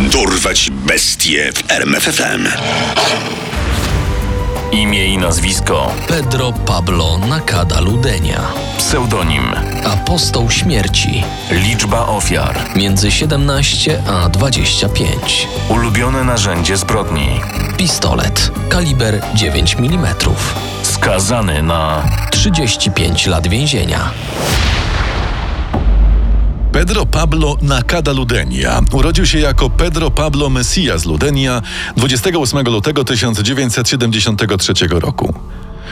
Dorwać bestie w RMFFM. Imię i nazwisko. Pedro Pablo Nakada Ludenia. Pseudonim. Apostoł śmierci. Liczba ofiar. Między 17 a 25. Ulubione narzędzie zbrodni. Pistolet. Kaliber 9 mm. Skazany na 35 lat więzienia. Pedro Pablo Nakada Ludenia urodził się jako Pedro Pablo Messias Ludenia 28 lutego 1973 roku.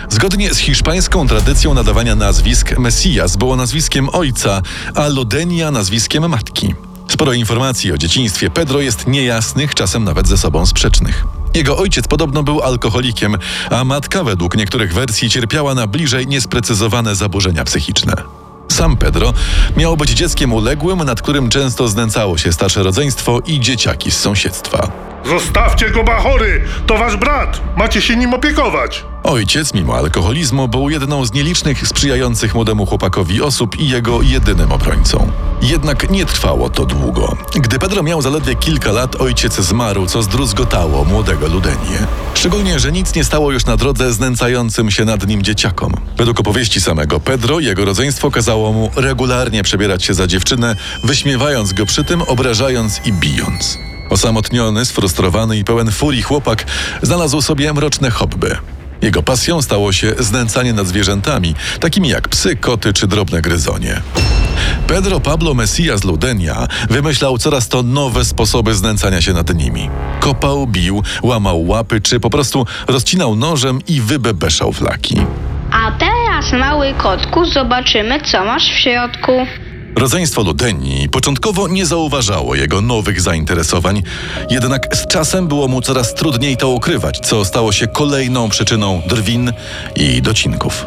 Zgodnie z hiszpańską tradycją nadawania nazwisk, Messias było nazwiskiem ojca, a Ludenia nazwiskiem matki. Sporo informacji o dzieciństwie Pedro jest niejasnych, czasem nawet ze sobą sprzecznych. Jego ojciec podobno był alkoholikiem, a matka według niektórych wersji cierpiała na bliżej niesprecyzowane zaburzenia psychiczne. Sam Pedro miał być dzieckiem uległym, nad którym często znęcało się starsze rodzeństwo i dzieciaki z sąsiedztwa. Zostawcie go, bachory! To wasz brat! Macie się nim opiekować! Ojciec, mimo alkoholizmu, był jedną z nielicznych sprzyjających młodemu chłopakowi osób i jego jedynym obrońcą. Jednak nie trwało to długo. Gdy Pedro miał zaledwie kilka lat, ojciec zmarł, co zdruzgotało młodego Ludenię. Szczególnie, że nic nie stało już na drodze znęcającym się nad nim dzieciakom. Według opowieści samego Pedro, jego rodzeństwo kazało mu regularnie przebierać się za dziewczynę, wyśmiewając go przy tym, obrażając i bijąc. Osamotniony, sfrustrowany i pełen furii chłopak znalazł sobie mroczne hobby. Jego pasją stało się znęcanie nad zwierzętami, takimi jak psy, koty czy drobne gryzonie. Pedro Pablo Messias Ludenia wymyślał coraz to nowe sposoby znęcania się nad nimi. Kopał, bił, łamał łapy, czy po prostu rozcinał nożem i wybebeszał flaki. A teraz, mały kotku, zobaczymy, co masz w środku. Rodzeństwo Ludenii początkowo nie zauważało jego nowych zainteresowań, jednak z czasem było mu coraz trudniej to ukrywać, co stało się kolejną przyczyną drwin i docinków.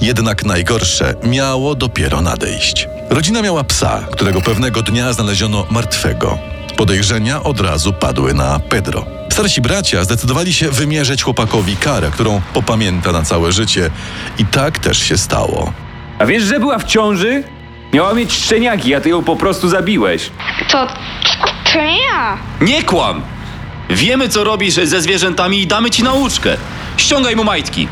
Jednak najgorsze miało dopiero nadejść. Rodzina miała psa, którego pewnego dnia znaleziono martwego. Podejrzenia od razu padły na Pedro. Starsi bracia zdecydowali się wymierzyć chłopakowi karę, którą popamięta na całe życie. I tak też się stało. A wiesz, że była w ciąży? Miała mieć szczeniaki, a ty ją po prostu zabiłeś. To... to nie ja. Nie kłam! Wiemy, co robisz ze zwierzętami i damy ci nauczkę. Ściągaj mu majtki.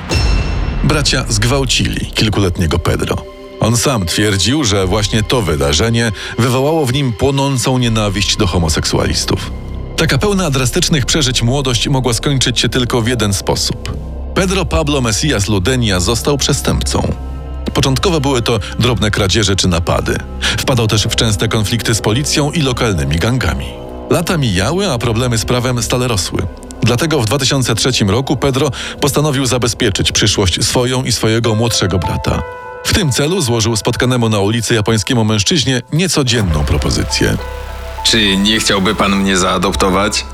Bracia zgwałcili kilkuletniego Pedro. On sam twierdził, że właśnie to wydarzenie wywołało w nim płonącą nienawiść do homoseksualistów. Taka pełna drastycznych przeżyć młodość mogła skończyć się tylko w jeden sposób. Pedro Pablo Messias Ludenia został przestępcą. Początkowo były to drobne kradzieże czy napady. Wpadał też w częste konflikty z policją i lokalnymi gangami. Lata mijały, a problemy z prawem stale rosły. Dlatego w 2003 roku Pedro postanowił zabezpieczyć przyszłość swoją i swojego młodszego brata. W tym celu złożył spotkanemu na ulicy japońskiemu mężczyźnie niecodzienną propozycję. Czy nie chciałby pan mnie zaadoptować?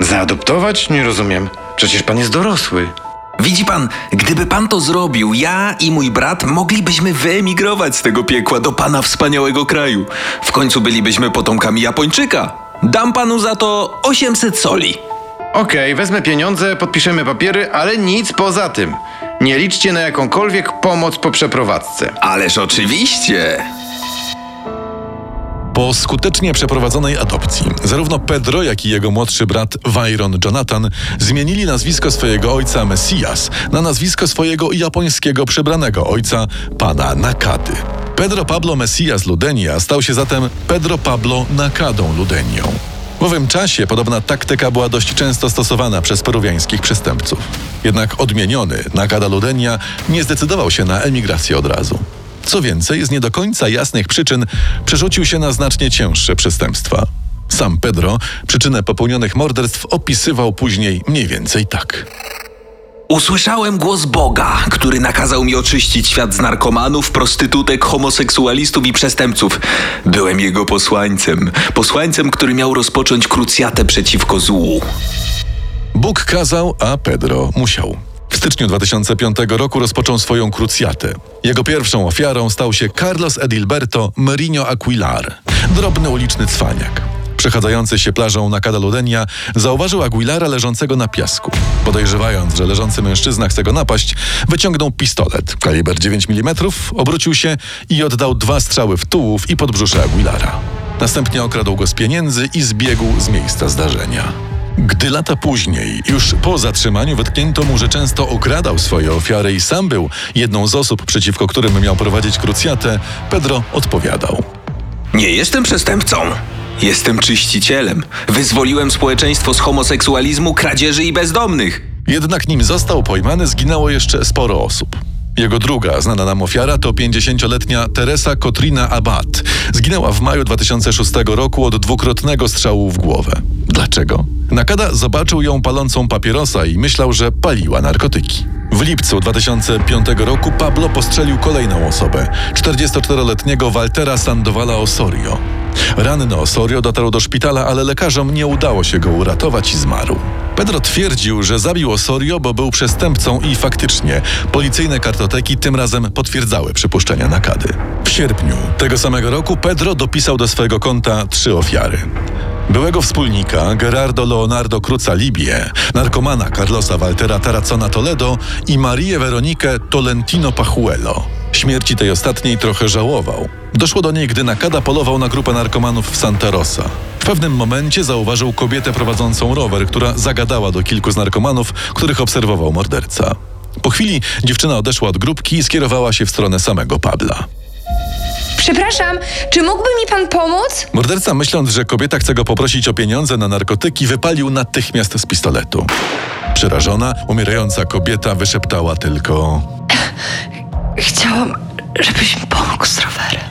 Zaadoptować? Nie rozumiem. Przecież pan jest dorosły. Widzi pan, gdyby pan to zrobił, ja i mój brat moglibyśmy wyemigrować z tego piekła do pana wspaniałego kraju. W końcu bylibyśmy potomkami Japończyka. Dam panu za to 800 soli. Okej, wezmę pieniądze, podpiszemy papiery, ale nic poza tym. Nie liczcie na jakąkolwiek pomoc po przeprowadzce. Ależ oczywiście. Po skutecznie przeprowadzonej adopcji, zarówno Pedro, jak i jego młodszy brat Byron Jonathan zmienili nazwisko swojego ojca Messias na nazwisko swojego japońskiego przybranego ojca, pana Nakady. Pedro Pablo Messias Ludenia stał się zatem Pedro Pablo Nakadą Ludenią. W owym czasie podobna taktyka była dość często stosowana przez peruwiańskich przestępców. Jednak odmieniony Nakada Ludenia nie zdecydował się na emigrację od razu. Co więcej, z nie do końca jasnych przyczyn przerzucił się na znacznie cięższe przestępstwa. Sam Pedro przyczynę popełnionych morderstw opisywał później mniej więcej tak. Usłyszałem głos Boga, który nakazał mi oczyścić świat z narkomanów, prostytutek, homoseksualistów i przestępców. Byłem jego posłańcem. Posłańcem, który miał rozpocząć krucjatę przeciwko złu. Bóg kazał, a Pedro musiał. W styczniu 2005 roku rozpoczął swoją krucjatę. Jego pierwszą ofiarą stał się Carlos Edilberto Merinho Aquilar, drobny uliczny cwaniak. Przechadzający się plażą na Cadaludenia zauważył Aguilara leżącego na piasku. Podejrzewając, że leżący mężczyzna chce go napaść, wyciągnął pistolet, kaliber 9 mm, obrócił się i oddał dwa strzały w tułów i podbrzusze Aguilara. Następnie okradł go z pieniędzy i zbiegł z miejsca zdarzenia. Gdy lata później, już po zatrzymaniu, wytknięto mu, że często okradał swoje ofiary i sam był jedną z osób, przeciwko którym miał prowadzić krucjatę, Pedro odpowiadał. Nie jestem przestępcą. Jestem czyścicielem. Wyzwoliłem społeczeństwo z homoseksualizmu, kradzieży i bezdomnych. Jednak nim został pojmany, zginęło jeszcze sporo osób. Jego druga znana nam ofiara to 50-letnia Teresa Kotrina Abad. Zginęła w maju 2006 roku od dwukrotnego strzału w głowę. Dlaczego? Nakada zobaczył ją palącą papierosa i myślał, że paliła narkotyki. W lipcu 2005 roku Pablo postrzelił kolejną osobę, 44-letniego Waltera Sandovala Osorio. Ranny Osorio dotarł do szpitala, ale lekarzom nie udało się go uratować i zmarł. Pedro twierdził, że zabił Osorio, bo był przestępcą i faktycznie policyjne kartoteki tym razem potwierdzały przypuszczenia Nakady. W sierpniu tego samego roku Pedro dopisał do swojego konta trzy ofiary. Byłego wspólnika Gerardo Leonardo Cruza Libie, narkomana Carlosa Waltera Tarazona Toledo i Marię Weronikę Tolentino Pachuelo. Śmierci tej ostatniej trochę żałował. Doszło do niej, gdy Nakada polował na grupę narkomanów w Santa Rosa. W pewnym momencie zauważył kobietę prowadzącą rower, która zagadała do kilku z narkomanów, których obserwował morderca. Po chwili dziewczyna odeszła od grupki i skierowała się w stronę samego Pabla. Przepraszam, czy mógłby mi pan pomóc? Morderca, myśląc, że kobieta chce go poprosić o pieniądze na narkotyki, wypalił natychmiast z pistoletu. Przerażona, umierająca kobieta wyszeptała tylko: Chciałam, żebyś mi pomógł z rowerem.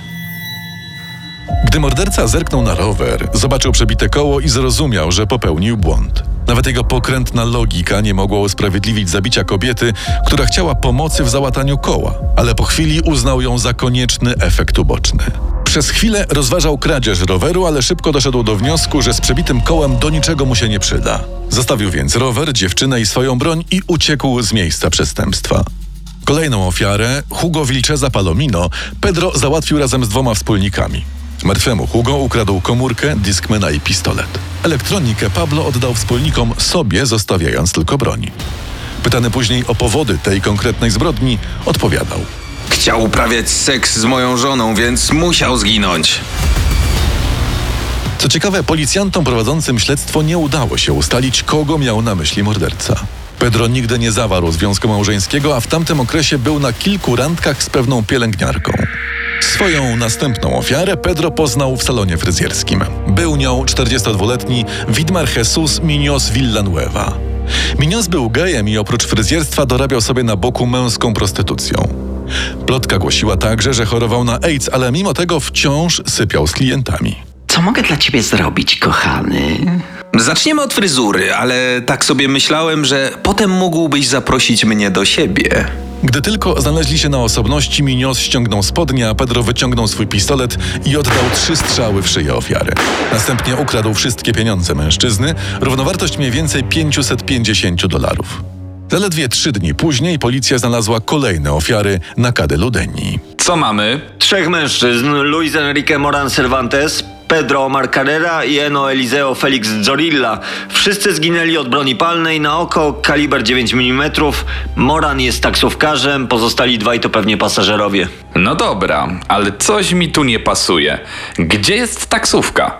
Gdy morderca zerknął na rower, zobaczył przebite koło i zrozumiał, że popełnił błąd. Nawet jego pokrętna logika nie mogła usprawiedliwić zabicia kobiety, która chciała pomocy w załataniu koła, ale po chwili uznał ją za konieczny efekt uboczny. Przez chwilę rozważał kradzież roweru, ale szybko doszedł do wniosku, że z przebitym kołem do niczego mu się nie przyda. Zostawił więc rower, dziewczynę i swoją broń i uciekł z miejsca przestępstwa. Kolejną ofiarę, Hugo Vilceza Palomino, Pedro załatwił razem z dwoma wspólnikami. Martwemu Hugo ukradł komórkę, diskmana i pistolet. Elektronikę Pablo oddał wspólnikom sobie, zostawiając tylko broń. Pytany później o powody tej konkretnej zbrodni, odpowiadał. Chciał uprawiać seks z moją żoną, więc musiał zginąć. Co ciekawe, policjantom prowadzącym śledztwo nie udało się ustalić, kogo miał na myśli morderca. Pedro nigdy nie zawarł związku małżeńskiego, a w tamtym okresie był na kilku randkach z pewną pielęgniarką. Swoją następną ofiarę Pedro poznał w salonie fryzjerskim. Był nią 42-letni Widmar Jesus Minos Villanueva. Minos był gejem i oprócz fryzjerstwa dorabiał sobie na boku męską prostytucją. Plotka głosiła także, że chorował na AIDS, ale mimo tego wciąż sypiał z klientami. Co mogę dla ciebie zrobić, kochany? Zaczniemy od fryzury, ale tak sobie myślałem, że potem mógłbyś zaprosić mnie do siebie. Gdy tylko znaleźli się na osobności, Minios ściągnął spodnie, a Pedro wyciągnął swój pistolet i oddał trzy strzały w szyję ofiary. Następnie ukradł wszystkie pieniądze mężczyzny, równowartość mniej więcej 550 dolarów. Zaledwie trzy dni później policja znalazła kolejne ofiary na Kade Ludenii. Co mamy? Trzech mężczyzn, Luis Enrique Moran Cervantes, Pedro Omar Carrera i Eno Eliseo Felix Zorilla. Wszyscy zginęli od broni palnej na oko, kaliber 9 mm. Moran jest taksówkarzem, pozostali dwaj to pewnie pasażerowie. No dobra, ale coś mi tu nie pasuje. Gdzie jest taksówka?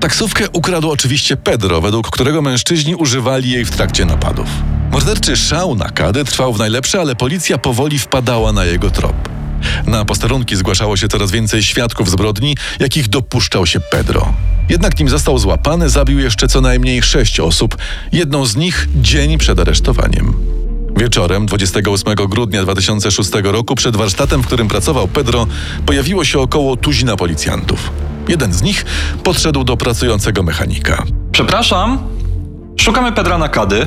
Taksówkę ukradł oczywiście Pedro, według którego mężczyźni używali jej w trakcie napadów. Morderczy szał na Kadę trwał w najlepsze, ale policja powoli wpadała na jego trop. Na posterunki zgłaszało się coraz więcej świadków zbrodni, jakich dopuszczał się Pedro. Jednak nim został złapany, zabił jeszcze co najmniej sześć osób, jedną z nich dzień przed aresztowaniem. Wieczorem 28 grudnia 2006 roku przed warsztatem, w którym pracował Pedro, pojawiło się około tuzina policjantów. Jeden z nich podszedł do pracującego mechanika. Przepraszam, szukamy Pedra Nakady.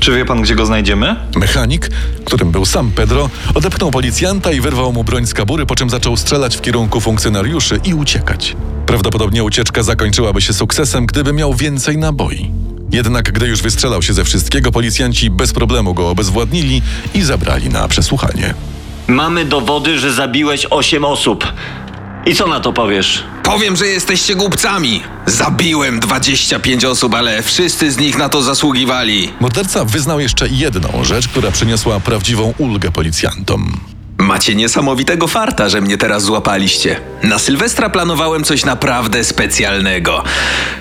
Czy wie pan, gdzie go znajdziemy? Mechanik, którym był sam Pedro, odepchnął policjanta i wyrwał mu broń z kabury, po czym zaczął strzelać w kierunku funkcjonariuszy i uciekać. Prawdopodobnie ucieczka zakończyłaby się sukcesem, gdyby miał więcej naboi. Jednak gdy już wystrzelał się ze wszystkiego, policjanci bez problemu go obezwładnili i zabrali na przesłuchanie. Mamy dowody, że zabiłeś 8 osób. I co na to powiesz? Powiem, że jesteście głupcami. Zabiłem 25 osób, ale wszyscy z nich na to zasługiwali. Morderca wyznał jeszcze jedną rzecz, która przyniosła prawdziwą ulgę policjantom. Macie niesamowitego farta, że mnie teraz złapaliście. Na Sylwestra planowałem coś naprawdę specjalnego.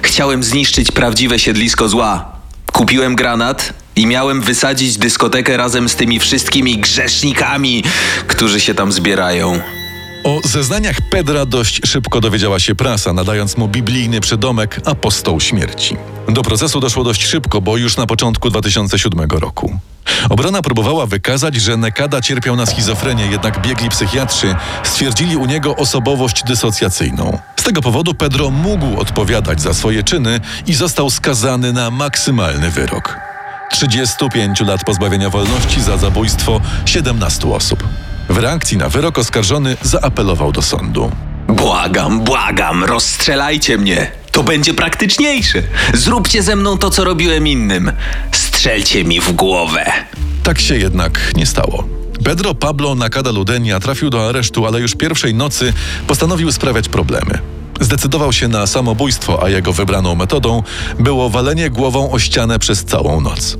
Chciałem zniszczyć prawdziwe siedlisko zła. Kupiłem granat i miałem wysadzić dyskotekę razem z tymi wszystkimi grzesznikami, którzy się tam zbierają. O zeznaniach Pedra dość szybko dowiedziała się prasa, nadając mu biblijny przydomek apostoł śmierci. Do procesu doszło dość szybko, bo już na początku 2007 roku. Obrona próbowała wykazać, że Nekada cierpiał na schizofrenię, jednak biegli psychiatrzy stwierdzili u niego osobowość dysocjacyjną. Z tego powodu Pedro mógł odpowiadać za swoje czyny i został skazany na maksymalny wyrok. 35 lat pozbawienia wolności za zabójstwo 17 osób. W reakcji na wyrok oskarżony zaapelował do sądu. Błagam, błagam, rozstrzelajcie mnie. To będzie praktyczniejsze. Zróbcie ze mną to, co robiłem innym. Strzelcie mi w głowę. Tak się jednak nie stało. Pedro Pablo Nakada Ludenia trafił do aresztu, ale już pierwszej nocy postanowił sprawiać problemy. Zdecydował się na samobójstwo, a jego wybraną metodą było walenie głową o ścianę przez całą noc.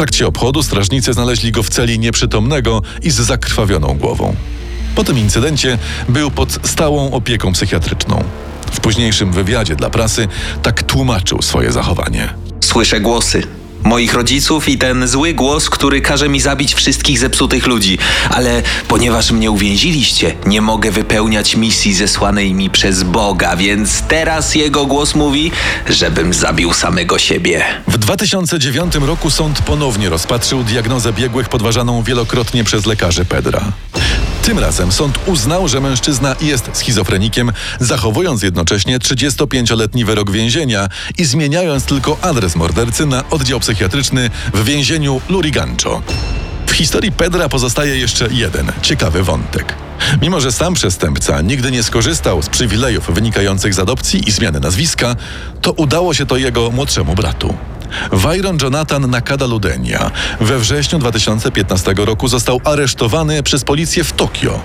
Trakcie obchodu strażnicy znaleźli go w celi nieprzytomnego i z zakrwawioną głową. Po tym incydencie był pod stałą opieką psychiatryczną. W późniejszym wywiadzie dla prasy tak tłumaczył swoje zachowanie. Słyszę głosy. Moich rodziców i ten zły głos, który każe mi zabić wszystkich zepsutych ludzi. Ale ponieważ mnie uwięziliście, nie mogę wypełniać misji zesłanej mi przez Boga, więc teraz jego głos mówi, żebym zabił samego siebie. W 2009 roku sąd ponownie rozpatrzył diagnozę biegłych podważaną wielokrotnie przez lekarzy Pedra. Tym razem sąd uznał, że mężczyzna jest schizofrenikiem, zachowując jednocześnie 35-letni wyrok więzienia i zmieniając tylko adres mordercy na oddział psychiatryczny w więzieniu Lurigancho. W historii Pedra pozostaje jeszcze jeden ciekawy wątek. Mimo, że sam przestępca nigdy nie skorzystał z przywilejów wynikających z adopcji i zmiany nazwiska, to udało się to jego młodszemu bratu. Wyron Jonathan Nakada Ludenia we wrześniu 2015 roku został aresztowany przez policję w Tokio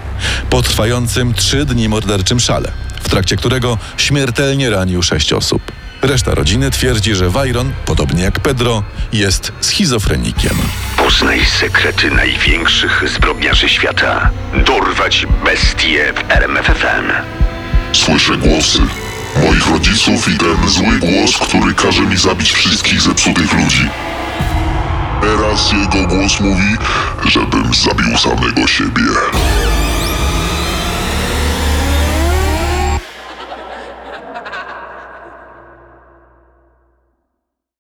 po trwającym trzy dni morderczym szale, w trakcie którego śmiertelnie ranił sześć osób. Reszta rodziny twierdzi, że Wyron, podobnie jak Pedro, jest schizofrenikiem. Poznaj sekrety największych zbrodniarzy świata. Dorwać bestie w RMFFM. Słyszę głosy moich rodziców i ten zły głos, który każe mi zabić wszystkich zepsutych ludzi. Teraz jego głos mówi, żebym zabił samego siebie.